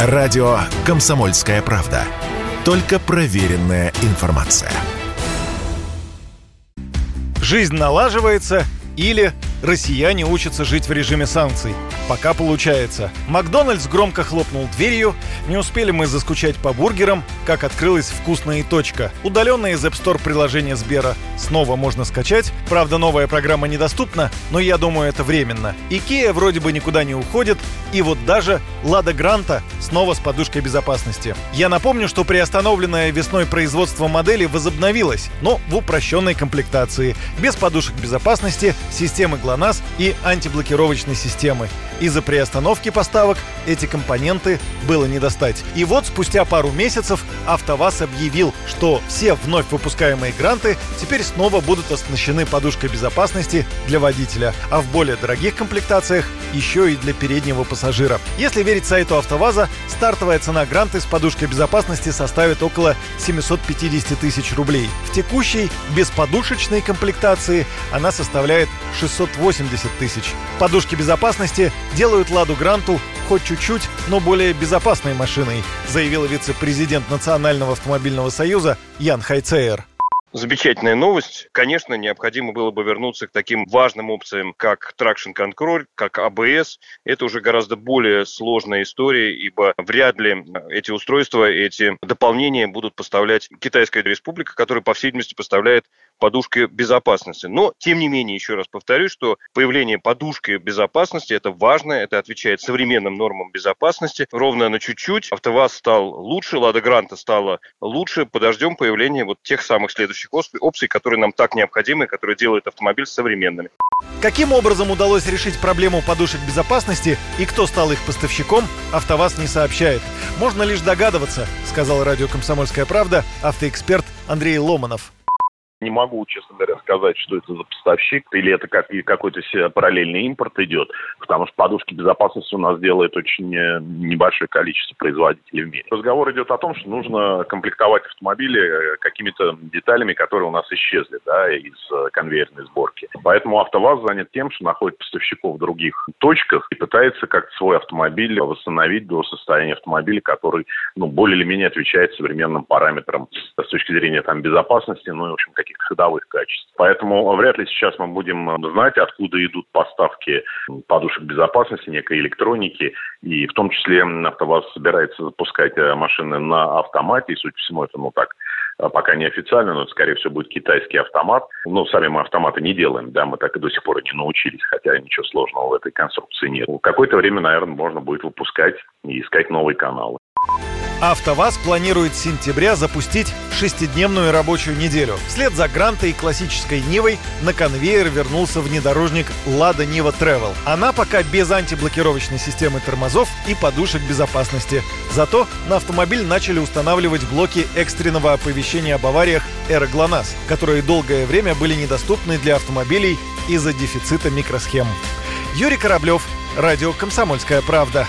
Радио «Комсомольская правда». Только проверенная информация. Жизнь налаживается или россияне учатся жить в режиме санкций. Пока получается. Макдональдс громко хлопнул дверью. Не успели мы заскучать по бургерам, как открылась вкусная точка. Удаленное из App Store приложение Сбера снова можно скачать. Правда, новая программа недоступна, но я думаю, это временно. Икея вроде бы никуда не уходит. И вот даже Лада Гранта снова с подушкой безопасности. Я напомню, что приостановленное весной производство модели возобновилось, но в упрощенной комплектации. Без подушек безопасности, системы ГЛОНАСС и антиблокировочной системы. Из-за приостановки поставок эти компоненты было не достать. И вот спустя пару месяцев АвтоВАЗ объявил, что все вновь выпускаемые гранты теперь снова будут оснащены подушкой безопасности для водителя, а в более дорогих комплектациях еще и для переднего пассажира. Если верить сайту АвтоВАЗа, стартовая цена гранты с подушкой безопасности составит около 750 тысяч рублей. В текущей бесподушечной комплектации она составляет 680 тысяч. Подушки безопасности делают «Ладу Гранту» хоть чуть-чуть, но более безопасной машиной, заявил вице-президент Национального автомобильного союза Ян Хайцеер. Замечательная новость. Конечно, необходимо было бы вернуться к таким важным опциям, как Traction Control, как ABS. Это уже гораздо более сложная история, ибо вряд ли эти устройства, эти дополнения будут поставлять Китайская республика, которая, по всей видимости, поставляет подушки безопасности. Но, тем не менее, еще раз повторюсь, что появление подушки безопасности – это важно, это отвечает современным нормам безопасности. Ровно на чуть-чуть АвтоВАЗ стал лучше, Лада Гранта стала лучше. Подождем появления вот тех самых следующих опций, которые нам так необходимы, которые делают автомобиль современными. Каким образом удалось решить проблему подушек безопасности и кто стал их поставщиком, АвтоВАЗ не сообщает. Можно лишь догадываться, сказал радио «Комсомольская правда» автоэксперт Андрей Ломанов. Не могу, честно говоря, сказать, что это за поставщик, или это как, какой-то параллельный импорт идет, потому что подушки безопасности у нас делает очень э, небольшое количество производителей в мире. Разговор идет о том, что нужно комплектовать автомобили э, какими-то деталями, которые у нас исчезли да, из э, конвейерной сборки. Поэтому АвтоВАЗ занят тем, что находит поставщиков в других точках и пытается как-то свой автомобиль восстановить до состояния автомобиля, который ну, более или менее отвечает современным параметрам с точки зрения там, безопасности, ну и, в общем, как каких-то ходовых качеств. Поэтому вряд ли сейчас мы будем э, знать, откуда идут поставки подушек безопасности, некой электроники, и в том числе АвтоВАЗ собирается запускать э, машины на автомате, и, по всему, это, ну, так, э, пока не официально, но, скорее всего, будет китайский автомат. Но сами мы автоматы не делаем, да, мы так и до сих пор не научились, хотя ничего сложного в этой конструкции нет. Какое-то время, наверное, можно будет выпускать и искать новые каналы. АвтоВАЗ планирует с сентября запустить шестидневную рабочую неделю. Вслед за Грантой и классической Нивой на конвейер вернулся внедорожник Лада Нива Travel. Она пока без антиблокировочной системы тормозов и подушек безопасности. Зато на автомобиль начали устанавливать блоки экстренного оповещения об авариях Эра ГЛОНАСС, которые долгое время были недоступны для автомобилей из-за дефицита микросхем. Юрий Кораблев, Радио «Комсомольская правда».